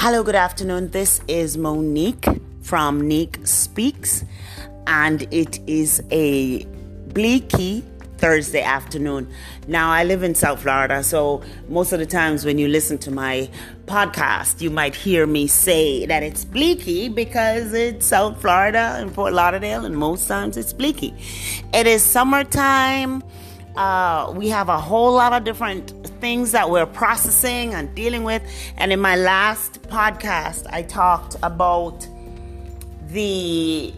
Hello, good afternoon. This is Monique from Nick Speaks, and it is a bleaky Thursday afternoon. Now, I live in South Florida, so most of the times when you listen to my podcast, you might hear me say that it's bleaky because it's South Florida in Fort Lauderdale, and most times it's bleaky. It is summertime. Uh, we have a whole lot of different things that we're processing and dealing with. And in my last podcast, I talked about the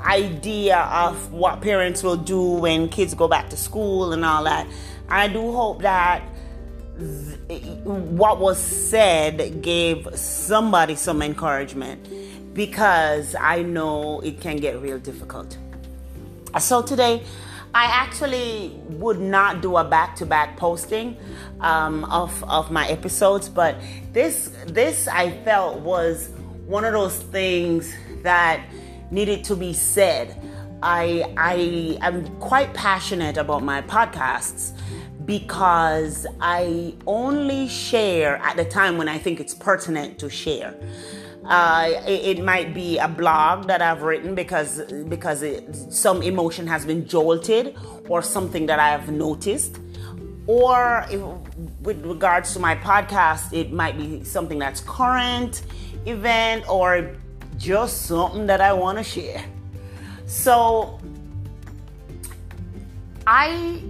idea of what parents will do when kids go back to school and all that. I do hope that th- what was said gave somebody some encouragement because I know it can get real difficult. So today, I actually would not do a back-to-back posting um, of of my episodes, but this this I felt was one of those things that needed to be said. I I am quite passionate about my podcasts because I only share at the time when I think it's pertinent to share. Uh, it, it, might be a blog that I've written because because it, some emotion has been jolted or something that I've noticed. Or if, with regards to my podcast, it might be something that's current event or just something that I want to share. So I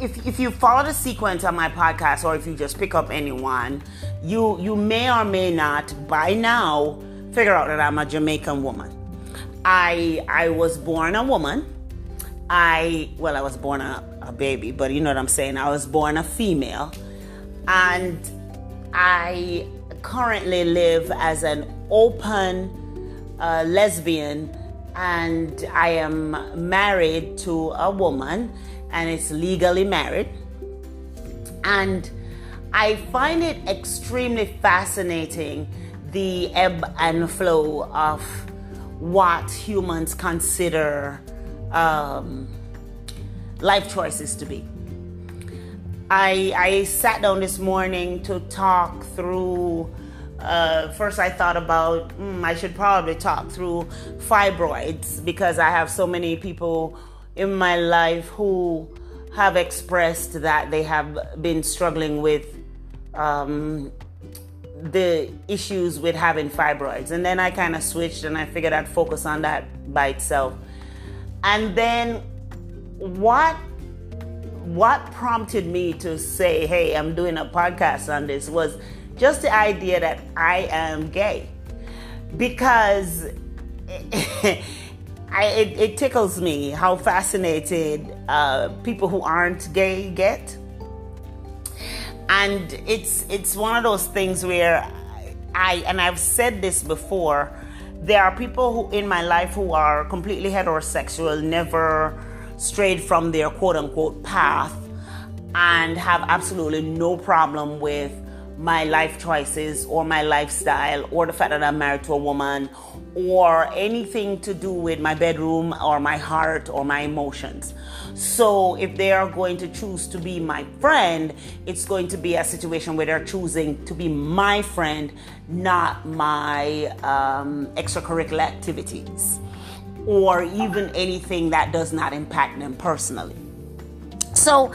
if, if you follow the sequence on my podcast or if you just pick up anyone, you you may or may not by now figure out that I'm a Jamaican woman. I I was born a woman. I well I was born a, a baby, but you know what I'm saying. I was born a female, and I currently live as an open uh, lesbian, and I am married to a woman and it's legally married. And I find it extremely fascinating the ebb and flow of what humans consider um, life choices to be. I, I sat down this morning to talk through. Uh, first, I thought about mm, I should probably talk through fibroids because I have so many people in my life who have expressed that they have been struggling with um, the issues with having fibroids. And then I kind of switched and I figured I'd focus on that by itself. And then what what prompted me to say, "Hey, I'm doing a podcast on this" was just the idea that I am gay. Because I, it, it, tickles me how fascinated uh, people who aren't gay get, and it's it's one of those things where I and I've said this before. There are people who in my life who are completely heterosexual, never strayed from their quote unquote path, and have absolutely no problem with my life choices or my lifestyle or the fact that I'm married to a woman or anything to do with my bedroom or my heart or my emotions. So if they are going to choose to be my friend, it's going to be a situation where they're choosing to be my friend, not my um, extracurricular activities or even anything that does not impact them personally. So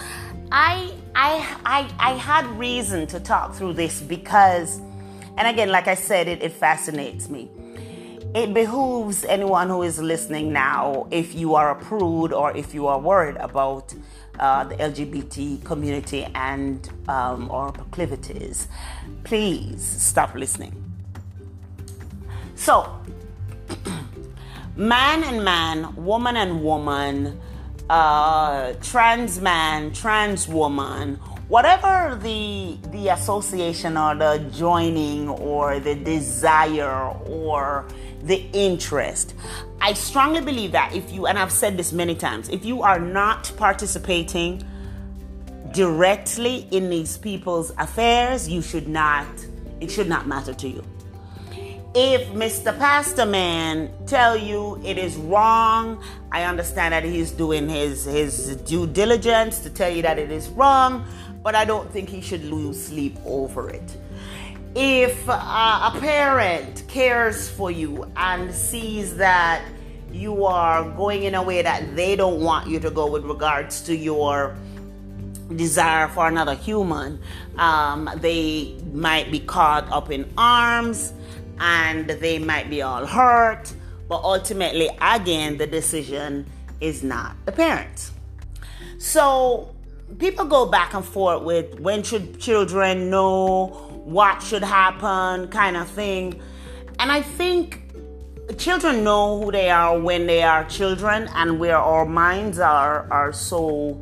I I, I, I had reason to talk through this because, and again, like I said, it, it fascinates me. It behooves anyone who is listening now, if you are a prude or if you are worried about uh, the LGBT community and um, or proclivities, please stop listening. So, man and man, woman and woman, uh, trans man, trans woman, whatever the the association or the joining or the desire or the interest. I strongly believe that if you and I've said this many times, if you are not participating directly in these people's affairs, you should not it should not matter to you if Mr. Pastor Man tell you it is wrong, I understand that he's doing his his due diligence to tell you that it is wrong, but I don't think he should lose sleep over it. if uh, a parent cares for you and sees that you are going in a way that they don't want you to go with regards to your desire for another human, um, they might be caught up in arms and they might be all hurt. But ultimately, again, the decision is not the parents. So people go back and forth with when should children know what should happen kind of thing. And I think children know who they are when they are children and where our minds are are so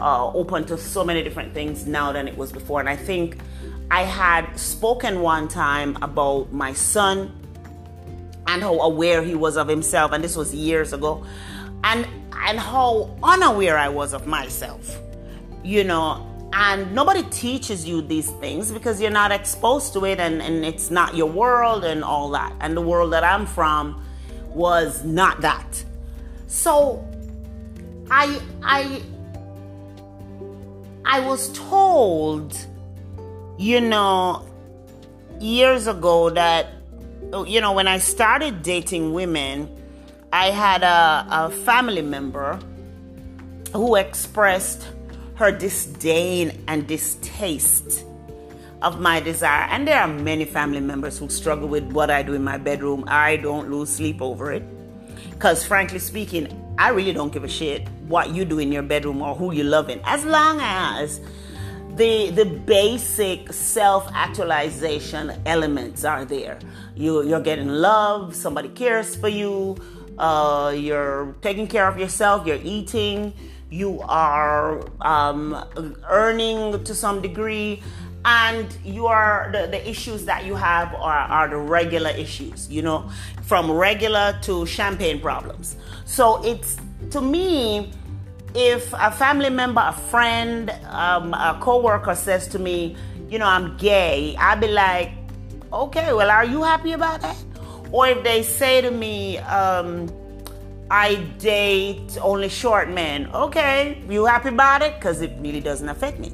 uh, open to so many different things now than it was before. And I think I had spoken one time about my son and how aware he was of himself, and this was years ago, and and how unaware I was of myself. You know, and nobody teaches you these things because you're not exposed to it and, and it's not your world and all that. And the world that I'm from was not that. So I I I was told, you know, years ago that oh, you know when I started dating women, I had a, a family member who expressed her disdain and distaste of my desire. And there are many family members who struggle with what I do in my bedroom. I don't lose sleep over it. Because, frankly speaking, I really don't give a shit what you do in your bedroom or who you're loving. As long as the, the basic self actualization elements are there. You, you're getting love, somebody cares for you, uh, you're taking care of yourself, you're eating you are um, earning to some degree and you are the, the issues that you have are, are the regular issues you know from regular to champagne problems so it's to me if a family member a friend um, a co-worker says to me you know i'm gay i'd be like okay well are you happy about that or if they say to me um, I date only short men. Okay, you happy about it? Because it really doesn't affect me.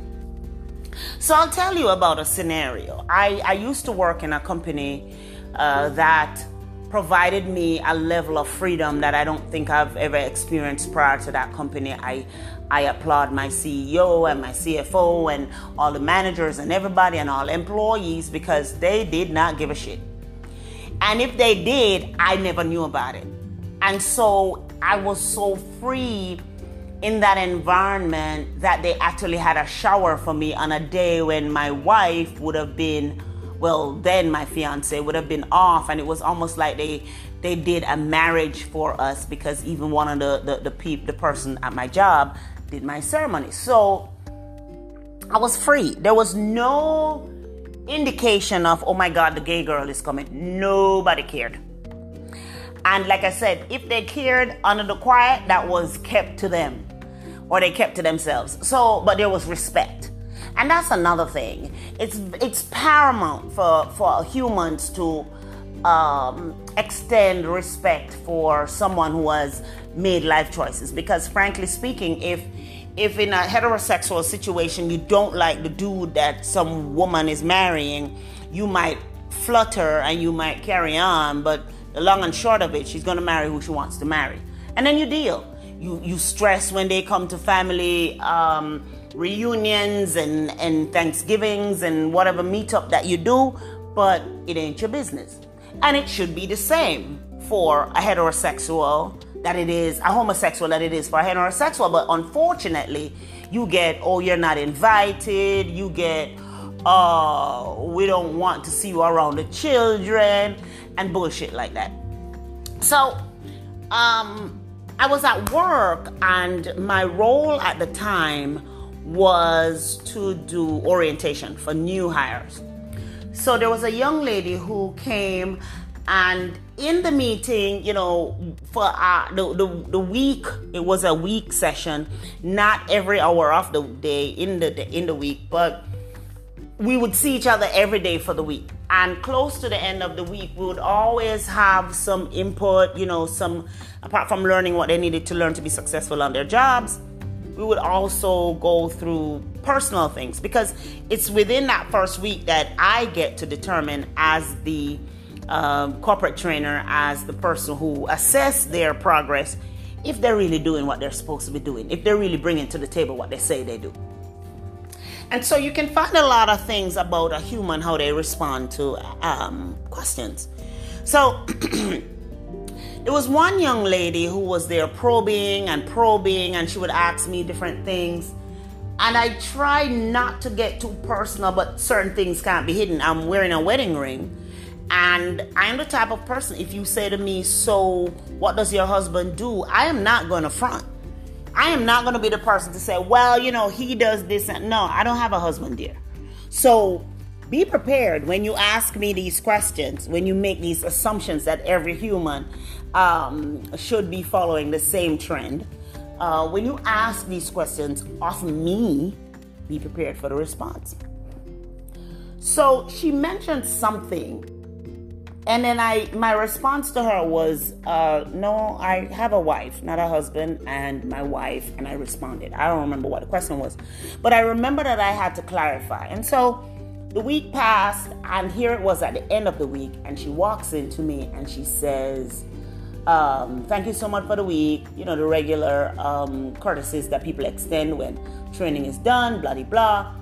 So I'll tell you about a scenario. I, I used to work in a company uh, that provided me a level of freedom that I don't think I've ever experienced prior to that company. I I applaud my CEO and my CFO and all the managers and everybody and all employees because they did not give a shit. And if they did, I never knew about it. And so I was so free in that environment that they actually had a shower for me on a day when my wife would have been well then my fiance would have been off and it was almost like they they did a marriage for us because even one of the the, the, pe- the person at my job did my ceremony so i was free there was no indication of oh my god the gay girl is coming nobody cared and like I said, if they cared under the quiet, that was kept to them or they kept to themselves. So, but there was respect. And that's another thing. It's it's paramount for for humans to um, extend respect for someone who has made life choices. Because frankly speaking, if if in a heterosexual situation you don't like the dude that some woman is marrying, you might flutter and you might carry on, but the long and short of it, she's going to marry who she wants to marry. And then you deal. You, you stress when they come to family um, reunions and, and Thanksgivings and whatever meetup that you do, but it ain't your business. And it should be the same for a heterosexual that it is a homosexual that it is for a heterosexual. But unfortunately, you get, oh, you're not invited, you get, oh, we don't want to see you around the children and bullshit like that. So, um, I was at work, and my role at the time was to do orientation for new hires. So there was a young lady who came, and in the meeting, you know, for uh, the, the the week, it was a week session, not every hour of the day in the in the week, but we would see each other every day for the week. And close to the end of the week, we would always have some input, you know, some, apart from learning what they needed to learn to be successful on their jobs, we would also go through personal things because it's within that first week that I get to determine as the um, corporate trainer, as the person who assess their progress, if they're really doing what they're supposed to be doing, if they're really bringing to the table what they say they do. And so you can find a lot of things about a human, how they respond to um, questions. So there was one young lady who was there probing and probing, and she would ask me different things. And I try not to get too personal, but certain things can't be hidden. I'm wearing a wedding ring. And I'm the type of person, if you say to me, So, what does your husband do? I am not going to front. I am not going to be the person to say, Well, you know, he does this. And no, I don't have a husband, dear. So, be prepared when you ask me these questions, when you make these assumptions that every human um, should be following the same trend. Uh, when you ask these questions of me, be prepared for the response. So she mentioned something, and then I my response to her was, uh, "No, I have a wife, not a husband, and my wife." And I responded. I don't remember what the question was, but I remember that I had to clarify. And so the week passed, and here it was at the end of the week, and she walks into me and she says, um, thank you so much for the week. You know, the regular um, courtesies that people extend when training is done, blah, blah, blah.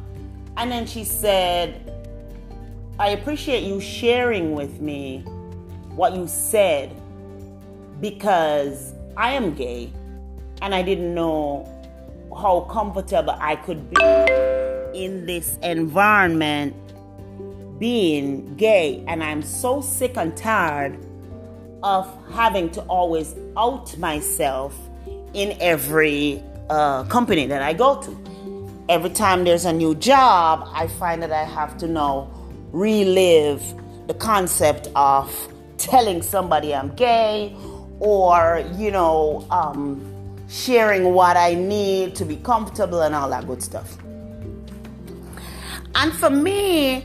And then she said, I appreciate you sharing with me what you said because I am gay and I didn't know how comfortable I could be in this environment being gay. And I'm so sick and tired of having to always out myself in every uh, company that I go to. Every time there's a new job, I find that I have to now relive the concept of telling somebody I'm gay or, you know, um, sharing what I need to be comfortable and all that good stuff. And for me,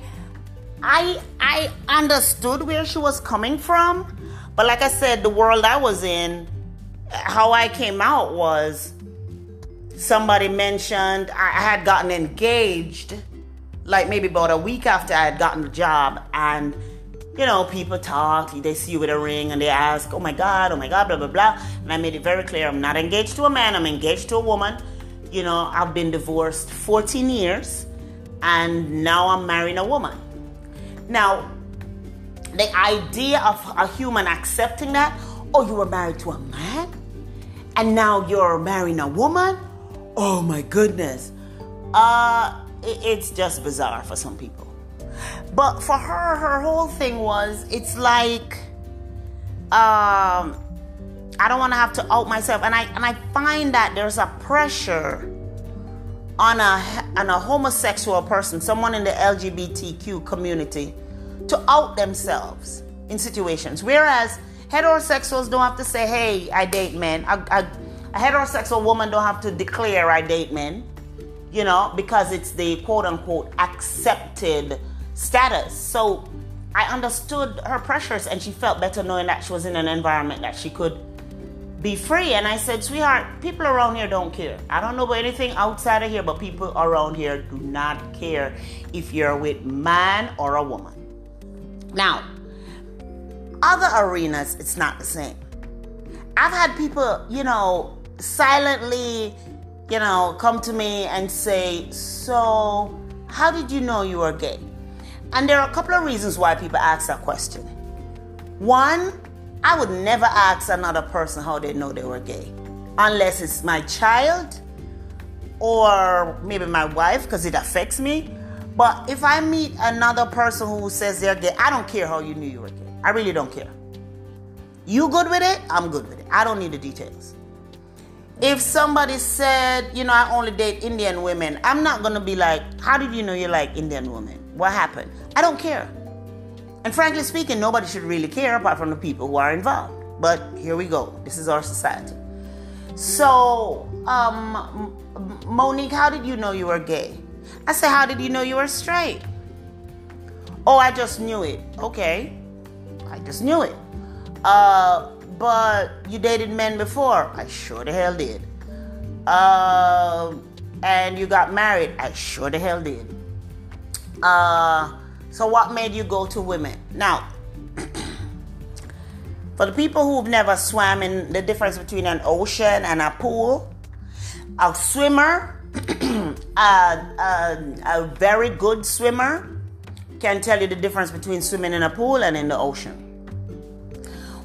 I I understood where she was coming from but like I said, the world I was in, how I came out was somebody mentioned I had gotten engaged, like maybe about a week after I had gotten the job, and you know, people talk, they see you with a ring and they ask, oh my God, oh my God, blah, blah, blah. And I made it very clear I'm not engaged to a man, I'm engaged to a woman. You know, I've been divorced 14 years and now I'm marrying a woman. Now, the idea of a human accepting that, oh, you were married to a man and now you're marrying a woman? Oh my goodness. Uh, it's just bizarre for some people. But for her, her whole thing was it's like, um, I don't want to have to out myself, and I and I find that there's a pressure on a on a homosexual person, someone in the LGBTQ community, to out themselves in situations. Whereas heterosexuals don't have to say, hey, I date men. A, heterosexual woman don't have to declare I date men, you know, because it's the quote unquote accepted status. So I understood her pressures and she felt better knowing that she was in an environment that she could be free. And I said, sweetheart, people around here don't care. I don't know about anything outside of here, but people around here do not care if you're with man or a woman. Now, other arenas, it's not the same. I've had people, you know, silently, you know, come to me and say, So, how did you know you were gay? And there are a couple of reasons why people ask that question. One, I would never ask another person how they know they were gay, unless it's my child or maybe my wife, because it affects me. But if I meet another person who says they're gay, I don't care how you knew you were gay. I really don't care. You good with it? I'm good with it. I don't need the details. If somebody said, you know, I only date Indian women, I'm not gonna be like, how did you know you like Indian women? What happened? I don't care. And frankly speaking, nobody should really care apart from the people who are involved. But here we go. This is our society. So, um, Monique, how did you know you were gay? I said, How did you know you were straight? Oh, I just knew it. Okay. I just knew it. Uh, but you dated men before? I sure the hell did. Uh, and you got married. I sure the hell did. Uh, so what made you go to women? Now, for the people who've never swam in the difference between an ocean and a pool, a swimmer, a, a, a very good swimmer, can tell you the difference between swimming in a pool and in the ocean.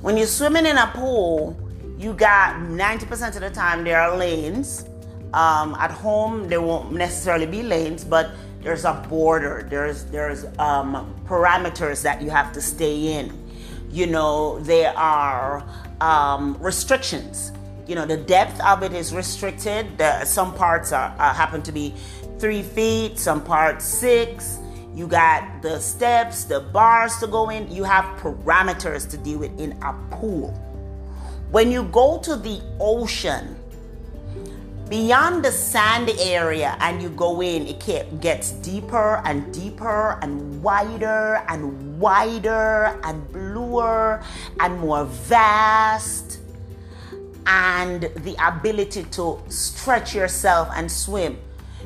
When you're swimming in a pool, you got 90% of the time there are lanes. Um, at home, there won't necessarily be lanes, but there's a border. There's there's um, parameters that you have to stay in. You know, there are um, restrictions. You know, the depth of it is restricted. The, some parts are, happen to be three feet, some parts six. You got the steps, the bars to go in. You have parameters to deal with in a pool. When you go to the ocean, beyond the sand area and you go in, it gets deeper and deeper and wider and wider and bluer and more vast. And the ability to stretch yourself and swim.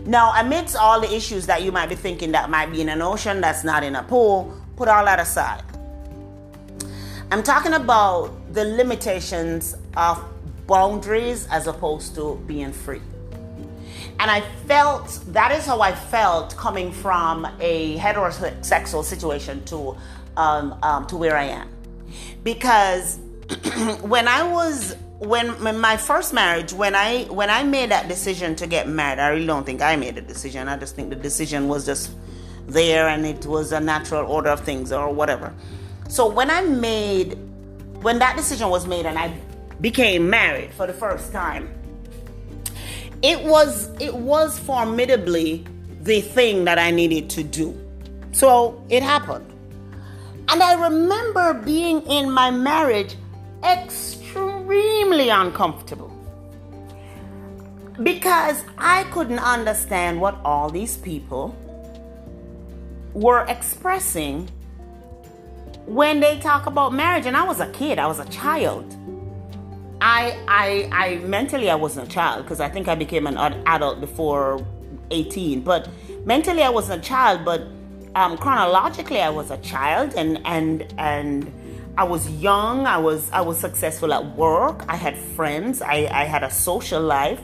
Now, amidst all the issues that you might be thinking that might be in an ocean that's not in a pool, put all that aside. I'm talking about the limitations of boundaries as opposed to being free. And I felt that is how I felt coming from a heterosexual situation to um, um, to where I am, because when I was when my first marriage, when I when I made that decision to get married, I really don't think I made a decision. I just think the decision was just there, and it was a natural order of things or whatever. So when I made when that decision was made, and I became married for the first time, it was it was formidably the thing that I needed to do. So it happened. And I remember being in my marriage extremely uncomfortable because I couldn't understand what all these people were expressing when they talk about marriage. And I was a kid, I was a child. I, I, I mentally I wasn't a child because I think I became an adult before 18. But mentally I wasn't a child, but um, chronologically I was a child, and and and I was young. I was I was successful at work. I had friends. I, I had a social life,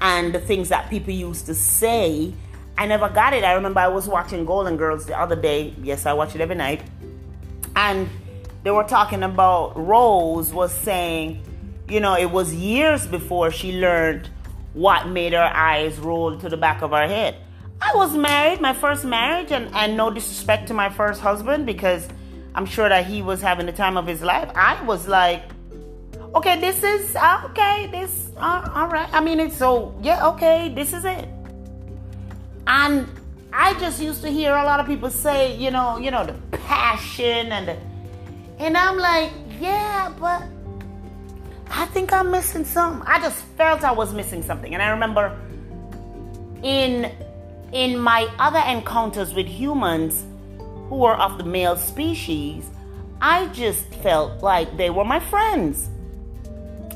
and the things that people used to say, I never got it. I remember I was watching Golden Girls the other day. Yes, I watch it every night, and they were talking about Rose was saying you know, it was years before she learned what made her eyes roll to the back of her head. I was married, my first marriage, and, and no disrespect to my first husband because I'm sure that he was having the time of his life. I was like, okay, this is uh, okay, this uh, all right. I mean, it's so yeah, okay, this is it. And I just used to hear a lot of people say, you know, you know, the passion and the, and I'm like, yeah, but I think I'm missing something. I just felt I was missing something. And I remember in in my other encounters with humans who are of the male species, I just felt like they were my friends.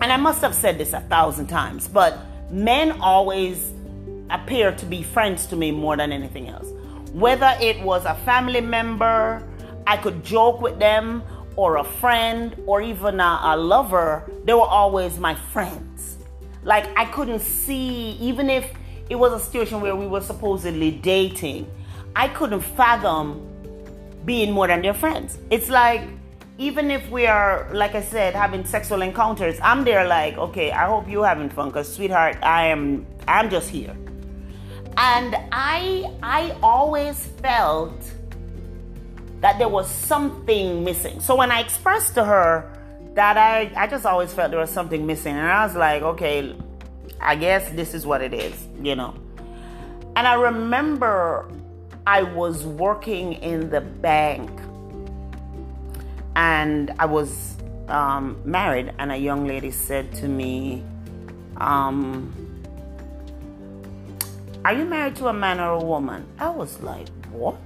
And I must have said this a thousand times, but men always appear to be friends to me more than anything else. Whether it was a family member, I could joke with them, or a friend or even a, a lover, they were always my friends. Like I couldn't see, even if it was a situation where we were supposedly dating, I couldn't fathom being more than their friends. It's like even if we are, like I said, having sexual encounters, I'm there like, okay, I hope you're having fun, cause sweetheart, I am, I'm just here. And I, I always felt that there was something missing. So when I expressed to her that I, I just always felt there was something missing, and I was like, okay, I guess this is what it is, you know. And I remember I was working in the bank and I was um, married, and a young lady said to me, um, Are you married to a man or a woman? I was like, What?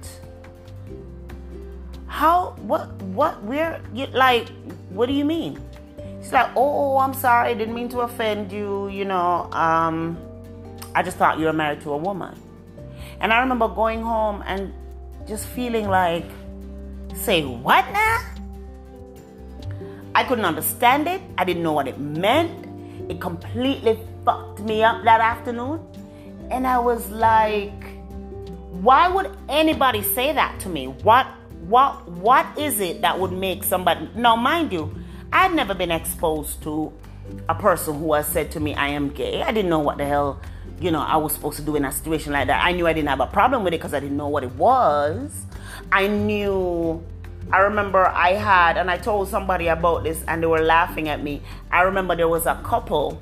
How? What? What? Where? You, like, what do you mean? She's like, oh, I'm sorry, I didn't mean to offend you. You know, um, I just thought you were married to a woman. And I remember going home and just feeling like, say what now? I couldn't understand it. I didn't know what it meant. It completely fucked me up that afternoon. And I was like, why would anybody say that to me? What what what is it that would make somebody now mind you, I'd never been exposed to a person who has said to me I am gay. I didn't know what the hell, you know, I was supposed to do in a situation like that. I knew I didn't have a problem with it because I didn't know what it was. I knew I remember I had, and I told somebody about this, and they were laughing at me. I remember there was a couple,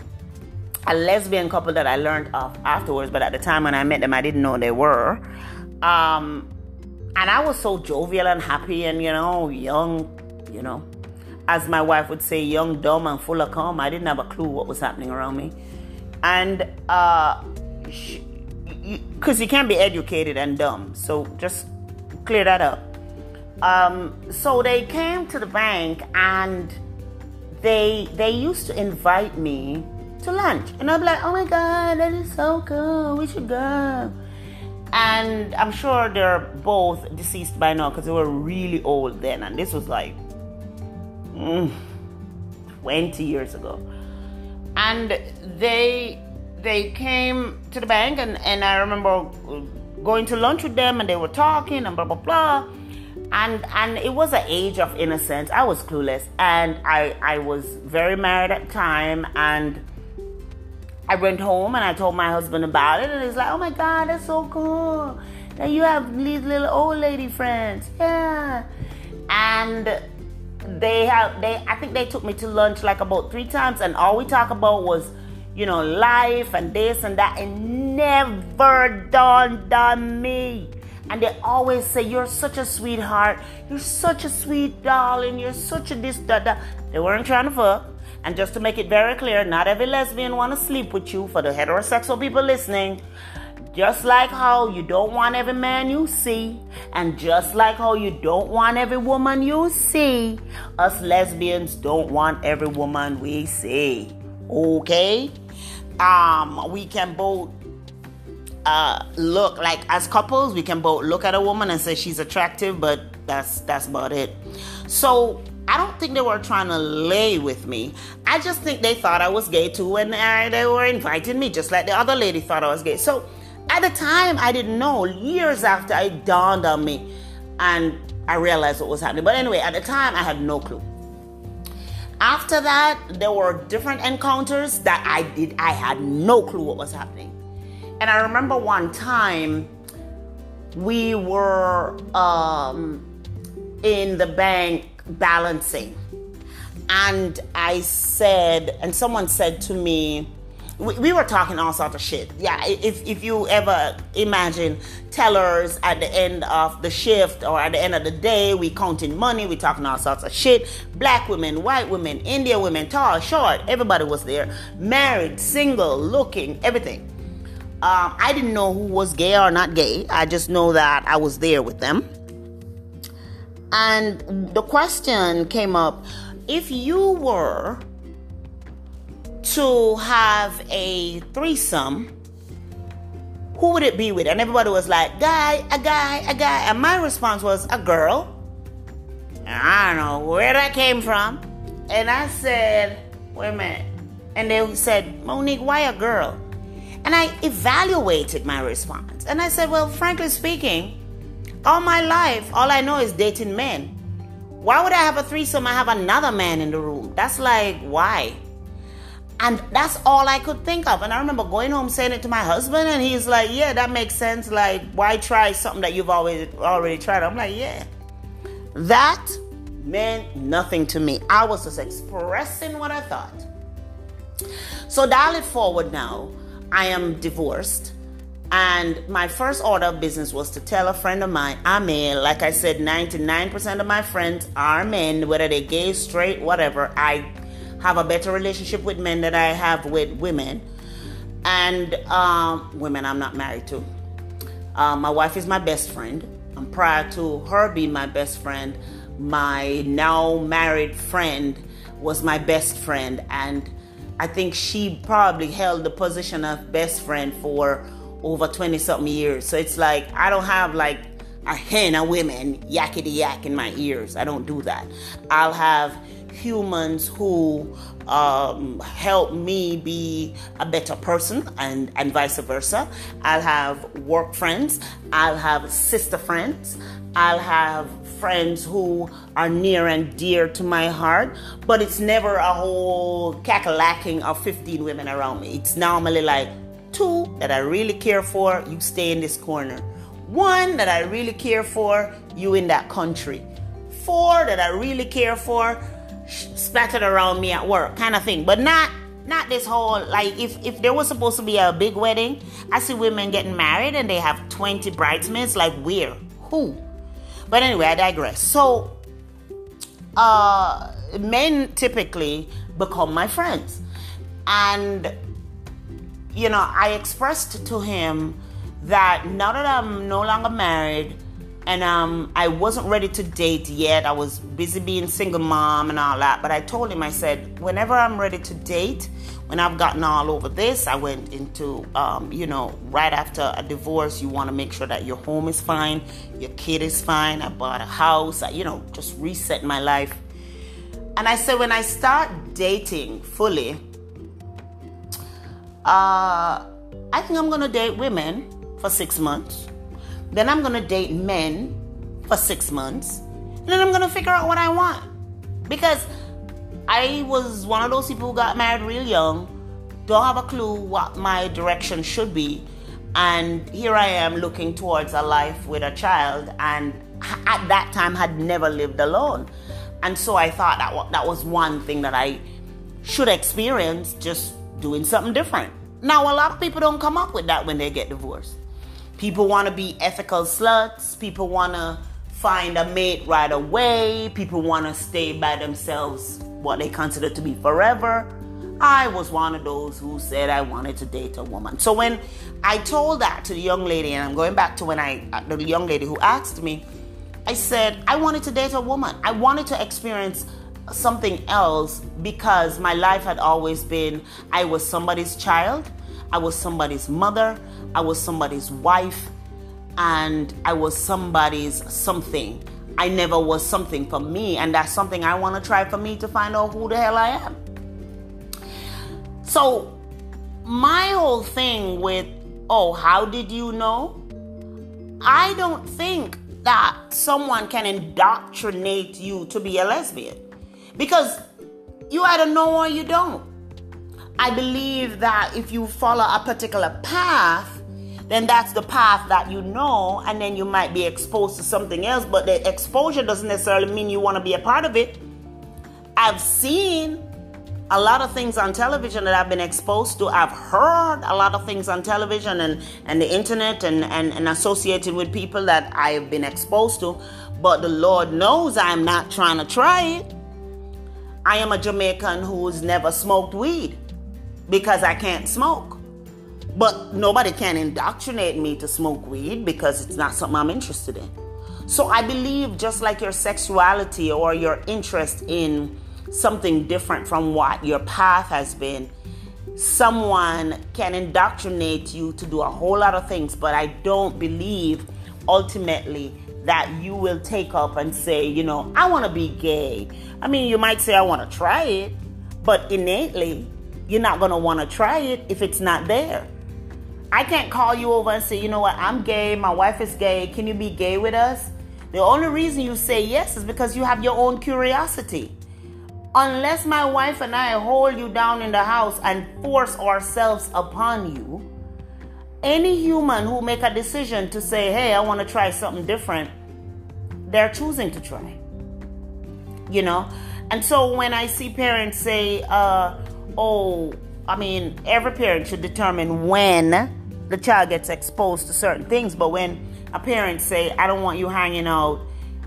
a lesbian couple that I learned of afterwards, but at the time when I met them, I didn't know they were. Um, and I was so jovial and happy, and you know, young, you know, as my wife would say, young, dumb, and full of calm. I didn't have a clue what was happening around me, and uh, because you can't be educated and dumb, so just clear that up. Um, so they came to the bank and they they used to invite me to lunch, and I'm like, oh my god, that is so cool. We should go. And I'm sure they're both deceased by now because they were really old then, and this was like mm, 20 years ago. And they they came to the bank, and, and I remember going to lunch with them, and they were talking and blah blah blah. And and it was an age of innocence. I was clueless. And i i was very married at the time and i went home and i told my husband about it and he's like oh my god that's so cool that you have these little old lady friends. Yeah. And they have they i think they took me to lunch like about three times and all we talk about was you know life and this and that and never dawned on me and they always say, You're such a sweetheart. You're such a sweet darling. You're such a this, that, that. They weren't trying to fuck. And just to make it very clear, not every lesbian want to sleep with you for the heterosexual people listening. Just like how you don't want every man you see, and just like how you don't want every woman you see, us lesbians don't want every woman we see. Okay? Um, we can both uh, look like as couples we can both look at a woman and say she's attractive but that's that's about it so i don't think they were trying to lay with me i just think they thought i was gay too and uh, they were inviting me just like the other lady thought i was gay so at the time i didn't know. Years after it dawned on me and i realized what was happening. But anyway at the time i had no clue. After that there were different encounters that i did i had no clue what was happening. And I remember one time we were um, in the bank balancing. And I said, and someone said to me, we, we, were talking all sorts of shit. Yeah, if, if you ever imagine tellers at the end of the shift or at the end of the day, we counting money, we talking all sorts of shit. Black women, white women, Indian women, tall, short, everybody was there. Married, single, looking, everything. Um, I didn't know who was gay or not gay. I just know that I was there with them. And the question came up if you were to have a threesome, who would it be with? And everybody was like, guy, a guy, a guy. And my response was, a girl. And I don't know where that came from. And I said, wait a minute. And they said, Monique, why a girl? And I evaluated my response. And I said, well, frankly speaking, all my life, all I know is dating men. Why would I have a threesome? I have another man in the room. That's like, why? And that's all I could think of. And I remember going home saying it to my husband, and he's like, Yeah, that makes sense. Like, why try something that you've always already tried? I'm like, Yeah. That meant nothing to me. I was just expressing what I thought. So dial it forward now. I am divorced. And my first order of business was to tell a friend of mine, I'm male. Like I said, 99% of my friends are men, whether they're gay, straight, whatever. I have a better relationship with men than I have with women. And um, women I'm not married to. Uh, my wife is my best friend. And prior to her being my best friend, my now married friend was my best friend. And I think she probably held the position of best friend for over 20 something years. So it's like I don't have like a hen of women yakety yak in my ears. I don't do that. I'll have humans who um, help me be a better person and, and vice versa. I'll have work friends, I'll have sister friends, I'll have friends who are near and dear to my heart, but it's never a whole cackalacking of 15 women around me. It's normally like two that I really care for, you stay in this corner. One that I really care for, you in that country. Four that I really care for, splattered around me at work kind of thing. But not not this whole like if if there was supposed to be a big wedding i see women getting married and they have 20 bridesmaids like where? Who? But anyway i digress. So uh men typically become my friends. And you know i expressed to him that now that i'm no longer married and um, I wasn't ready to date yet. I was busy being single mom and all that. But I told him, I said, whenever I'm ready to date, when I've gotten all over this, I went into, um, you know, right after a divorce, you want to make sure that your home is fine, your kid is fine. I bought a house, I, you know, just reset my life. And I said, when I start dating fully, uh, I think I'm going to date women for six months then I'm going to date men for six months. And then I'm going to figure out what I want. Because I was one of those people who got married real young, don't have a clue what my direction should be. And here I am looking towards a life with a child, and at that time had never lived alone. And so I thought that that was one thing that I should experience, just doing something different. Now, a lot of people don't come up with that when they get divorced. People want to be ethical sluts. People want to find a mate right away. People want to stay by themselves, what they consider to be forever. I was one of those who said I wanted to date a woman. So when I told that to the young lady, and I'm going back to when I, uh, the young lady who asked me, I said I wanted to date a woman. I wanted to experience something else because my life had always been I was somebody's child, I was somebody's mother, I was somebody's wife and I was somebody's something. I never was something for me, and that's something I want to try for me to find out who the hell I am. So, my whole thing with, oh, how did you know? I don't think that someone can indoctrinate you to be a lesbian because you either know or you don't. I believe that if you follow a particular path, then that's the path that you know, and then you might be exposed to something else, but the exposure doesn't necessarily mean you want to be a part of it. I've seen a lot of things on television that I've been exposed to. I've heard a lot of things on television and, and the internet and, and, and associated with people that I have been exposed to. But the Lord knows I'm not trying to try it. I am a Jamaican who's never smoked weed because I can't smoke. But nobody can indoctrinate me to smoke weed because it's not something I'm interested in. So I believe just like your sexuality or your interest in something different from what your path has been, someone can indoctrinate you to do a whole lot of things, but I don't believe ultimately that you will take up and say, you know, I want to be gay. I mean, you might say, I want to try it, but innately, you're not going to want to try it if it's not there. I can't call you over and say, you know what, I'm gay, my wife is gay, can you be gay with us? The only reason you say yes is because you have your own curiosity. Unless my wife and I hold you down in the house and force ourselves upon you, any human who make a decision to say, hey, I want to try something different, they're choosing to try. You know? And so when I see parents say, uh, oh, I mean, every parent should determine when the child gets exposed to certain things. But when a parent say, "I don't want you hanging out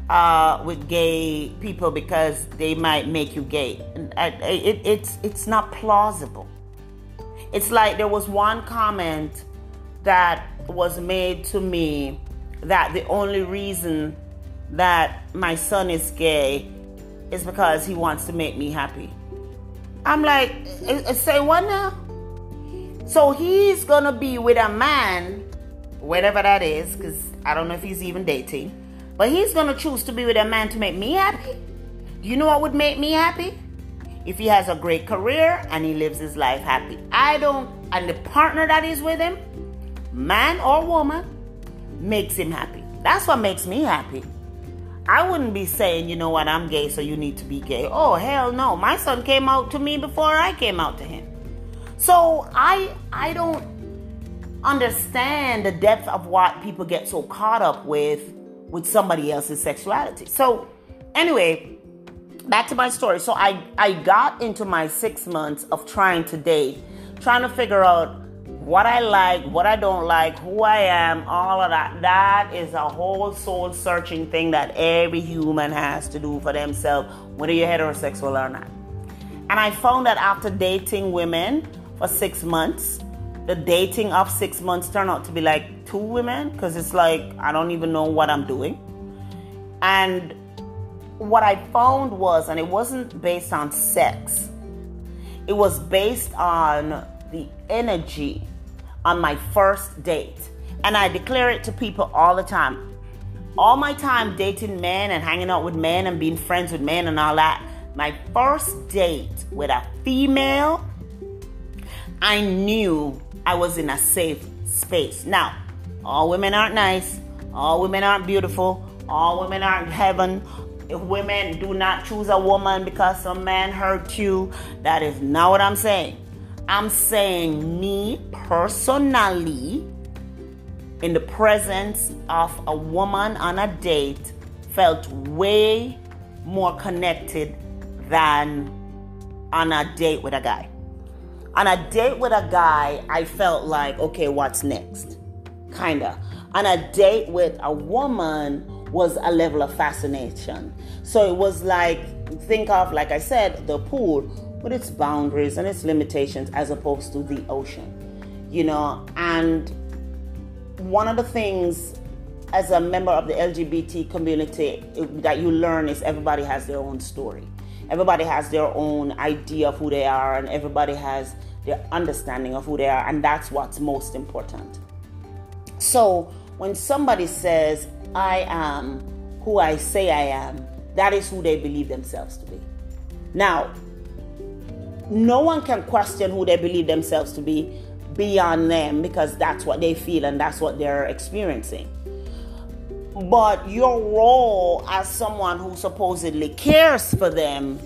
uh, with gay people because they might make you gay," uh, it, it's it's not plausible. It's like there was one comment that was made to me that the only reason that my son is gay is because he wants to make me happy. I'm like, uh, uh, say what now? So he's gonna be with a man, whatever that is, because I don't know if he's even dating, but he's gonna choose to be with a man to make me happy. Do you know what would make me happy? If he has a great career and he lives his life happy. I don't, and the partner that is with him, man or woman, makes him happy. That's what makes me happy. I wouldn't be saying, you know what, I'm gay, so you need to be gay. Oh, hell no. My son came out to me before I came out to him. So I I don't understand the depth of what people get so caught up with with somebody else's sexuality. So anyway, back to my story. So I I got into my 6 months of trying to date, trying to figure out what I like, what I don't like, who I am, all of that. That is a whole soul searching thing that every human has to do for themselves, whether you're heterosexual or not. And I found that after dating women for six months, the dating of six months turned out to be like two women because it's like I don't even know what I'm doing. And what I found was, and it wasn't based on sex, it was based on the energy on my first date. And I declare it to people all the time. All my time dating men and hanging out with men and being friends with men and all that. My first date with a female, I knew I was in a safe space. Now, all women aren't nice, all women aren't beautiful, all women aren't heaven. If women do not choose a woman because some man hurt you, that is not what I'm saying. I'm saying me personally, in the presence of a woman on a date, felt way more connected than on a date with a guy. On a date with a guy, I felt like, okay, what's next? Kinda. On a date with a woman was a level of fascination. So it was like, think of, like I said, the pool with its boundaries and its limitations as opposed to the ocean. You know, and one of the things as a member of the LGBT community that you learn is everybody has their own story. Everybody has their own idea of who they are, and everybody has their understanding of who they are, and that's what's most important. So, when somebody says, I am who I say I am, that is who they believe themselves to be. Now, no one can question who they believe themselves to be beyond them because that's what they feel and that's what they're experiencing. But your role as someone who supposedly cares for them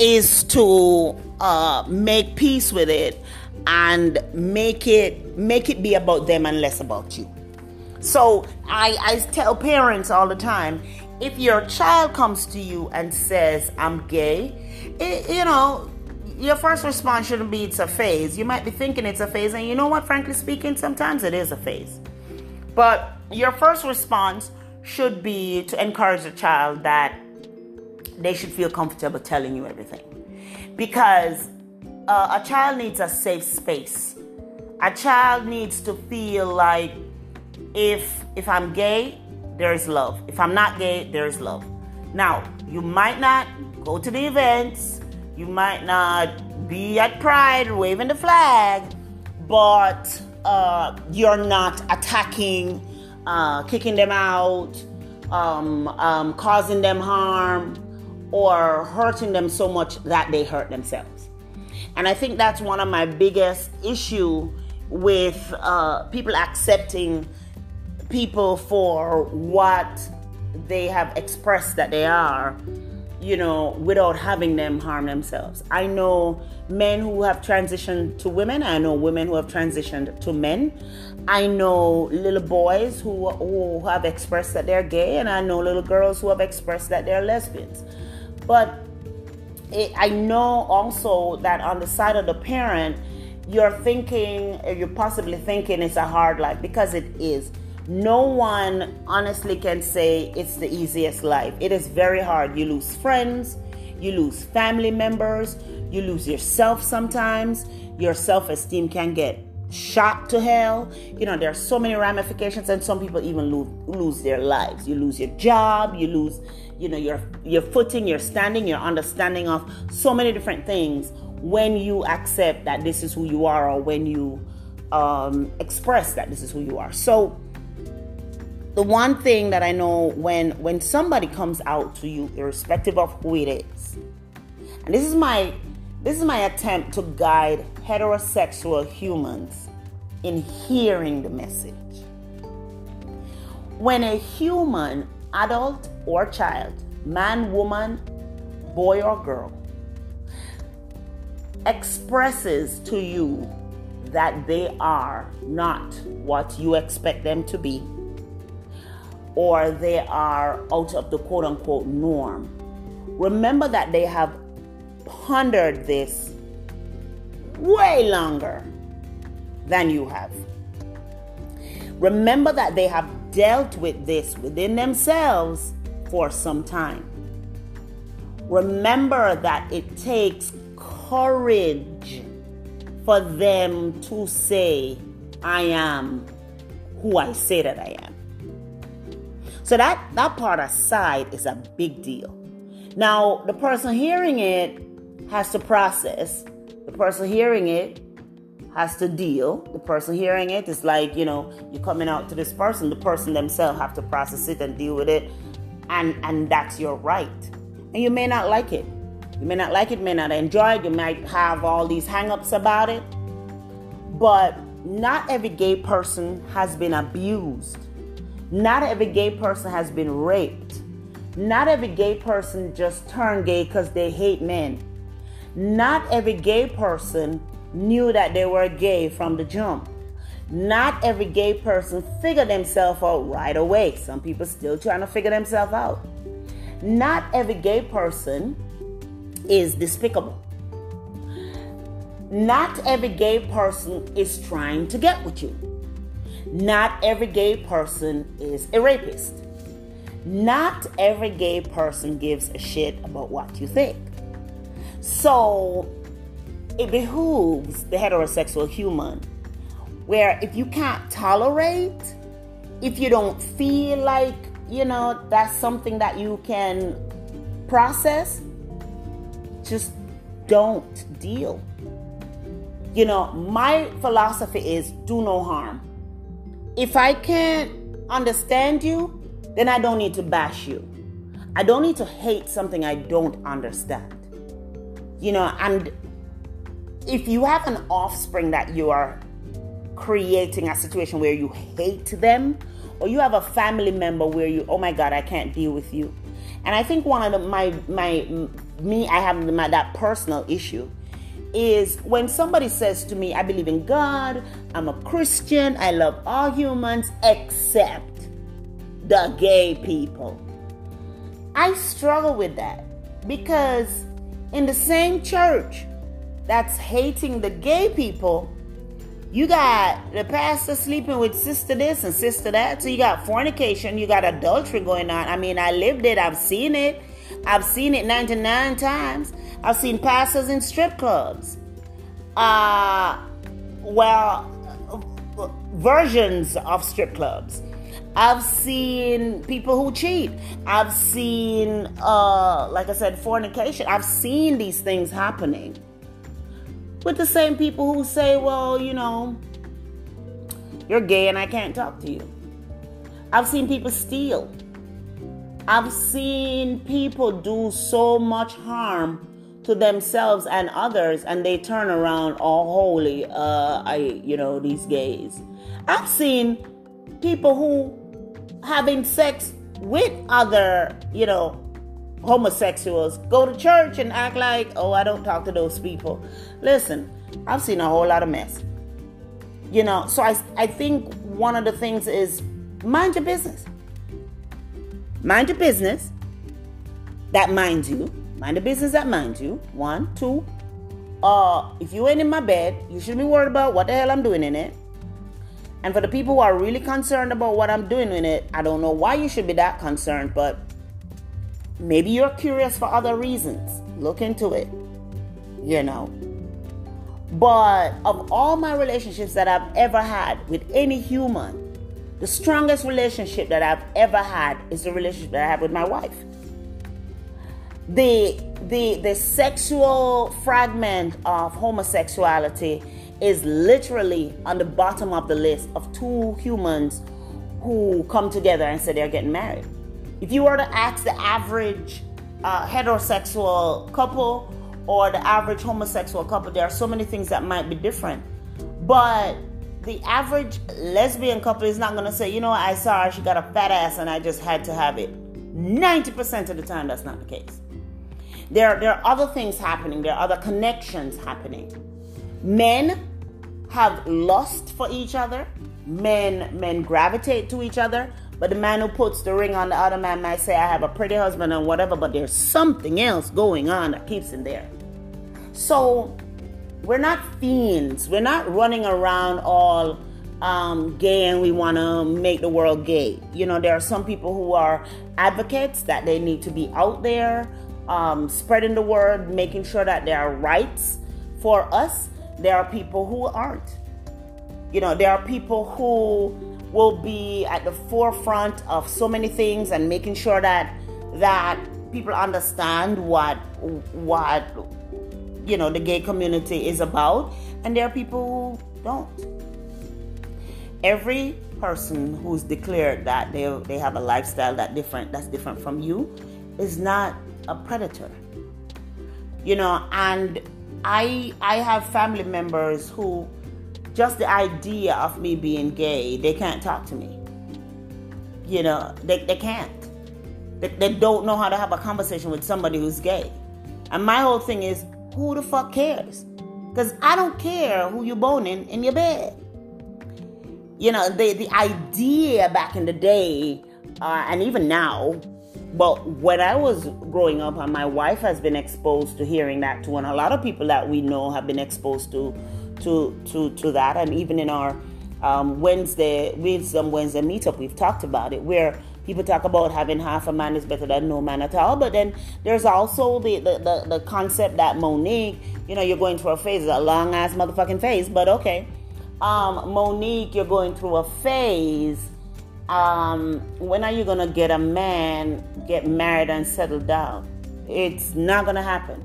is to uh, make peace with it and make it make it be about them and less about you. So I, I tell parents all the time, if your child comes to you and says, "I'm gay," it, you know, your first response shouldn't be it's a phase. You might be thinking it's a phase, and you know what, frankly speaking, sometimes it is a phase. But your first response should be to encourage the child that they should feel comfortable telling you everything. Because uh, a child needs a safe space. A child needs to feel like if if I'm gay, there is love. If I'm not gay, there is love. Now, you might not go to the events, you might not be at Pride waving the flag, but uh, you're not attacking, uh, kicking them out, um, um, causing them harm, or hurting them so much that they hurt themselves. And I think that's one of my biggest issue with uh, people accepting people for what they have expressed that they are you know, without having them harm themselves. I know men who have transitioned to women. I know women who have transitioned to men. I know little boys who, who have expressed that they're gay, and I know little girls who have expressed that they're lesbians. But it, I know also that on the side of the parent, you're thinking, you're possibly thinking it's a hard life because it is no one honestly can say it's the easiest life. It is very hard. You lose friends, you lose family members, you lose yourself sometimes. Your self esteem can get shot to hell. You know, there are so many ramifications, and some people even lose, lose their lives. You lose your job, you lose, you know, your your footing, your standing, your understanding of so many different things when you accept that this is who you are or when you um, express that this is who you are. So the one thing that I know when when somebody comes out to you, irrespective of who it is, and this is my this is my attempt to guide heterosexual humans in hearing the message. When a human, adult or child, man, woman, boy or girl, expresses to you that they are not what you expect them to be, or they are out of the quote unquote norm, remember that they have pondered this way longer than you have. Remember that they have dealt with this within themselves for some time. Remember that it takes courage for them to say, I am who I say that I am. So that, that part aside is a big deal. Now, the person hearing it has to process. The person hearing it has to deal. The person hearing it is like, you know, you're coming out to this person. The person themselves have to process it and deal with it. And and that's your right. And you may not like it. You may not like it, may not enjoy it. You might have all these hang-ups about it. But not every gay person has been abused. Not every gay person has been raped. Not every gay person just turned gay because they hate men. Not every gay person knew that they were gay from the jump. Not every gay person figured themselves out right away. Some people still trying to figure themselves out. Not every gay person is despicable. Not every gay person is trying to get with you. Not every gay person is a rapist. Not every gay person gives a shit about what you think. So it behooves the heterosexual human where if you can't tolerate, if you don't feel like, you know, that's something that you can process, just don't deal. You know, my philosophy is do no harm. If I can't understand you, then I don't need to bash you. I don't need to hate something I don't understand. You know, and if you have an offspring that you are creating a situation where you hate them, or you have a family member where you, oh my God, I can't deal with you. And I think one of the, my, my, me, I have my, that personal issue is when somebody says to me, I believe in God, I'm a Christian, I love all humans except the gay people. I struggle with that because in the same church, that's hating the gay people, you got the pastor sleeping with sister this and sister that. So you got fornication, you got adultery going on. I mean, I lived it, I've seen it. I've seen it 99 times. I've seen pastors in strip clubs. Uh, well, versions of strip clubs. I've seen people who cheat. I've seen, uh, like I said, fornication. I've seen these things happening with the same people who say, well, you know, you're gay and I can't talk to you. I've seen people steal. I've seen people do so much harm to themselves and others and they turn around all holy uh I you know these gays. I've seen people who having sex with other, you know, homosexuals go to church and act like, oh, I don't talk to those people. Listen, I've seen a whole lot of mess. You know, so I, I think one of the things is mind your business. Mind your business that minds you. Mind the business that minds you. One, two. Uh, if you ain't in my bed, you shouldn't be worried about what the hell I'm doing in it. And for the people who are really concerned about what I'm doing in it, I don't know why you should be that concerned, but Maybe you're curious for other reasons. Look into it. You know. But of all my relationships that I've ever had with any human, the strongest relationship that I've ever had is the relationship that I have with my wife. The the the sexual fragment of homosexuality is literally on the bottom of the list of two humans who come together and say they're getting married. If you were to ask the average uh, heterosexual couple or the average homosexual couple, there are so many things that might be different. But the average lesbian couple is not going to say, you know, I saw her, she got a fat ass, and I just had to have it. 90% of the time, that's not the case. There, there are other things happening, there are other connections happening. Men have lust for each other, men, men gravitate to each other, but the man who puts the ring on the other man might say, I have a pretty husband and whatever, but there's something else going on that keeps him there. So we're not fiends. We're not running around all um, gay and we want to make the world gay. You know, there are some people who are advocates that they need to be out there, um, spreading the word, making sure that there are rights for us. There are people who aren't. You know, there are people who will be at the forefront of so many things and making sure that that people understand what what you know the gay community is about. And there are people who don't. Every person who's declared that they, they have a lifestyle that different that's different from you is not a predator. You know and i i have family members who just the idea of me being gay they can't talk to me you know they, they can't they, they don't know how to have a conversation with somebody who's gay and my whole thing is who the fuck cares? Because I don't care who you're boning in your bed. You know, the, the idea back in the day, uh, and even now, but when I was growing up, and my wife has been exposed to hearing that too, and a lot of people that we know have been exposed to to to to that, and even in our um, Wednesday Wisdom Wednesday meetup, we've talked about it, where people talk about having half a man is better than no man at all. But then there's also the the, the, the concept that Monique, you know, you're going through a phase, a long ass motherfucking phase, but okay. Um, Monique, you're going through a phase. Um, when are you gonna get a man, get married and settle down? It's not gonna happen.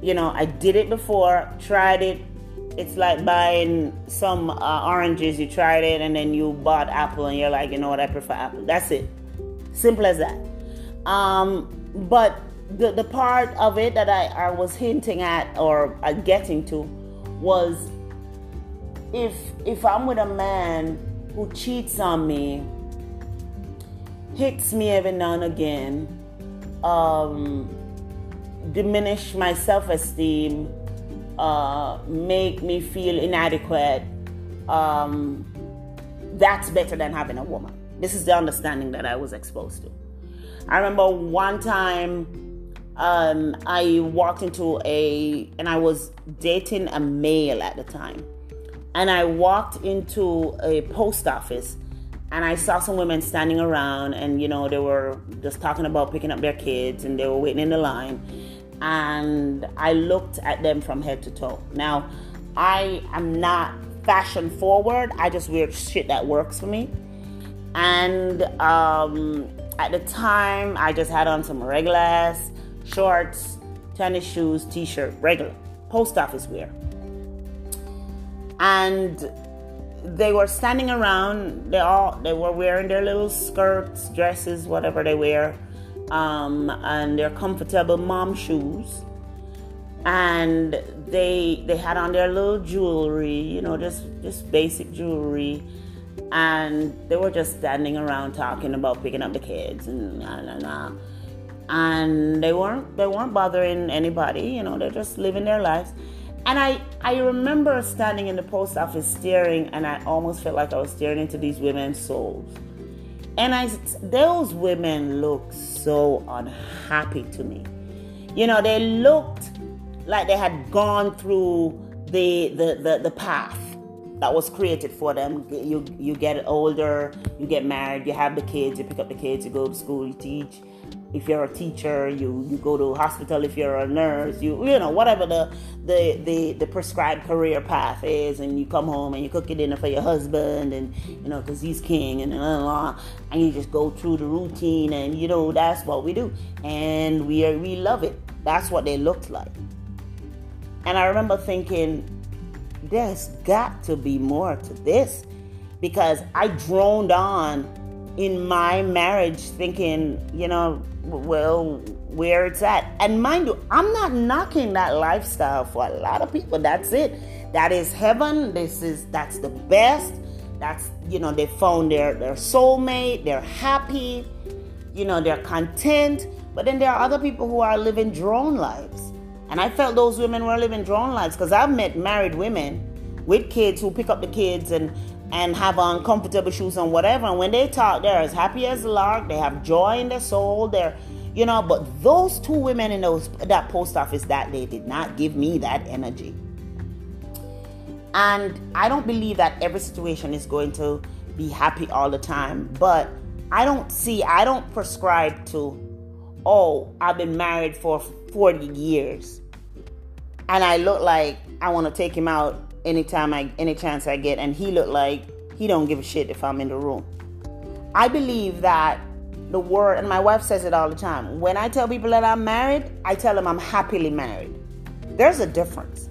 You know, I did it before, tried it, it's like buying some uh, oranges. You tried it and then you bought apple and you're like, you know what, I prefer apple. That's it. Simple as that. Um, but the, the part of it that I, I was hinting at or uh, getting to was if if I'm with a man who cheats on me, hits me every now and again, um, diminish my self-esteem, uh, make me feel inadequate, um, that's better than having a woman. This is the understanding that I was exposed to. I remember one time um, I walked into a, and I was dating a male at the time. And I walked into a post office and I saw some women standing around and, you know, they were just talking about picking up their kids and they were waiting in the line and I looked at them from head to toe. Now, I am not fashion forward. I just wear shit that works for me. And um, at the time, I just had on some regular ass shorts, tennis shoes, t-shirt, regular post office wear. And they were standing around. They all they were wearing their little skirts, dresses, whatever they wear um, and their comfortable mom shoes. And they they had on their little jewelry you know just just basic jewelry. And they were just standing around talking about picking up the kids and nah, nah, nah. and they weren't they weren't bothering anybody you know they're just living their lives. And I, I remember standing in the post office staring and i almost felt like i was staring into these women's souls and I, those women looked so unhappy to me. You know, they looked like they had gone through the, the, the, the path that was created for them. You, you get older, you get married, you have the kids, you pick up the kids, you go to school, you teach, if you're a teacher, you, you go to hospital. If you're a nurse, you you know whatever the, the the the prescribed career path is, and you come home and you cook your dinner for your husband, and you know because he's king, and blah, blah, and you just go through the routine, and you know that's what we do, and we are, we love it. That's what they looked like. And I remember thinking, there's got to be more to this because I droned on in my marriage thinking, you know, well, where it's at. And mind you, I'm not knocking that lifestyle for a lot of people. That's it. That is heaven. This is that's the best. That's you know, they found their their soulmate, they're happy, you know, they're content. But then there are other people who are living drone lives. And I felt those women were living drone lives because I've met married women with kids who pick up the kids and and have uncomfortable shoes and whatever. And when they talk, they're as happy as a lark. They have joy in their soul. They're, you know, but those two women in those that post office that day did not give me that energy. And I don't believe that every situation is going to be happy all the time. But I don't see, I don't prescribe to, oh, I've been married for 40 years. And I look like I want to take him out anytime I any chance I get and he looked like he don't give a shit if I'm in the room. I believe that the word and my wife says it all the time. When I tell people that I'm married, I tell them I'm happily married. There's a difference.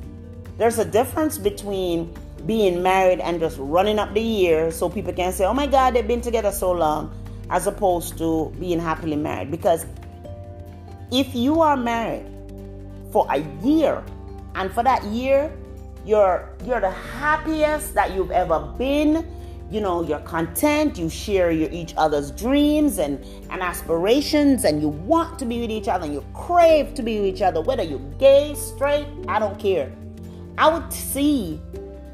There's a difference between being married and just running up the years so people can say, "Oh my god, they've been together so long," as opposed to being happily married because if you are married for a year and for that year you're you're the happiest that you've ever been. You know, you're content, you share your each other's dreams and, and aspirations, and you want to be with each other and you crave to be with each other, whether you're gay, straight, I don't care. I would see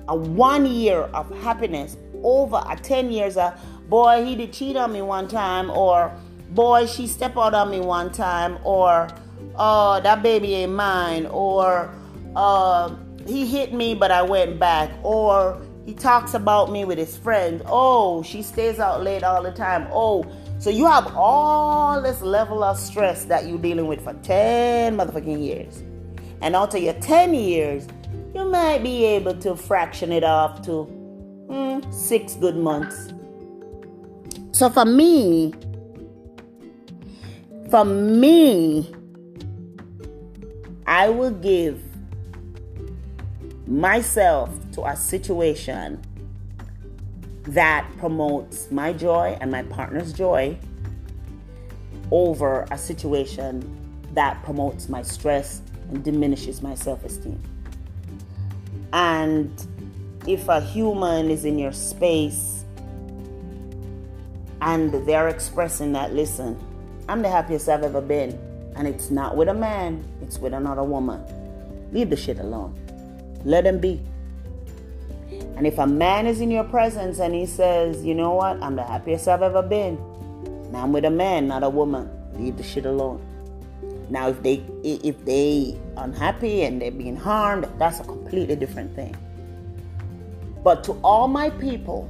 a one year of happiness over a 10 years of boy, he did cheat on me one time, or boy, she stepped out on me one time, or oh, that baby ain't mine, or uh, he hit me, but I went back. Or he talks about me with his friends. Oh, she stays out late all the time. Oh, so you have all this level of stress that you're dealing with for 10 motherfucking years. And after your 10 years, you might be able to fraction it off to mm, six good months. So for me, for me, I will give myself to a situation that promotes my joy and my partner's joy over a situation that promotes my stress and diminishes my self esteem. And if a human is in your space and they're expressing that, listen, I'm the happiest I've ever been, and it's not with a man, it's with another woman, leave the shit alone. Let him be. And if a man is in your presence and he says, you know what, I'm the happiest I've ever been, now I'm with a man, not a woman, leave the shit alone. Now if they if they unhappy and they're being harmed, that's a completely different thing. But to all my people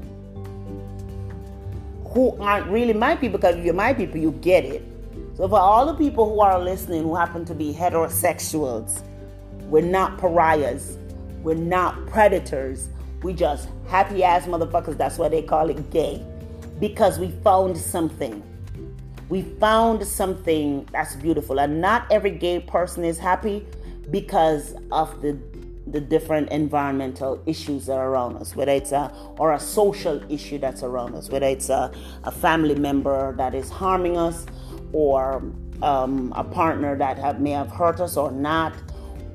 who aren't really my people, because if you're my people, you get it. So for all the people who are listening who happen to be heterosexuals, we're not pariahs. We're not predators. We just happy ass motherfuckers. That's why they call it gay. Because we found something. We found something that's beautiful. And not every gay person is happy because of the the different environmental issues that are around us, whether it's a or a social issue that's around us, whether it's a, a family member that is harming us, or um, a partner that have, may have hurt us or not,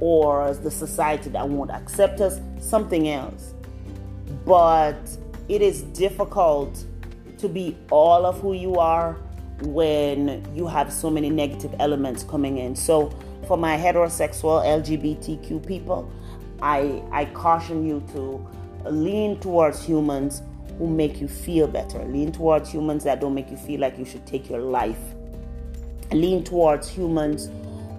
or the society that won't accept us, something else. But it is difficult to be all of who you are when you have so many negative elements coming in. So, for my heterosexual LGBTQ people, I, I caution you to lean towards humans who make you feel better. Lean towards humans that don't make you feel like you should take your life. Lean towards humans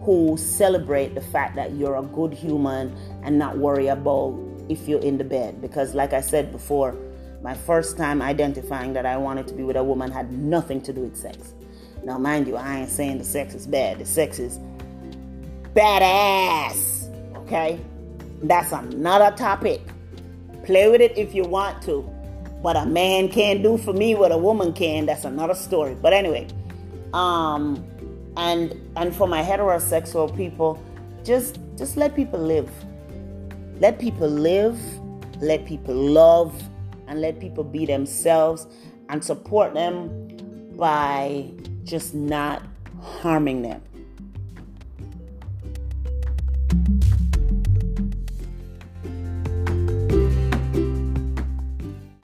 who celebrate the fact that you're a good human and not worry about if you're in the bed. Because, like I said before, my first time identifying that I wanted to be with a woman had nothing to do with sex. Now, mind you, I ain't saying the sex is bad. The sex is badass. Okay? That's another topic. Play with it if you want to. What a man can do for me, what a woman can, that's another story. But anyway, um, and and for my heterosexual people, just just let people live. Let people live, let people love, and let people be themselves and support them by just not harming them.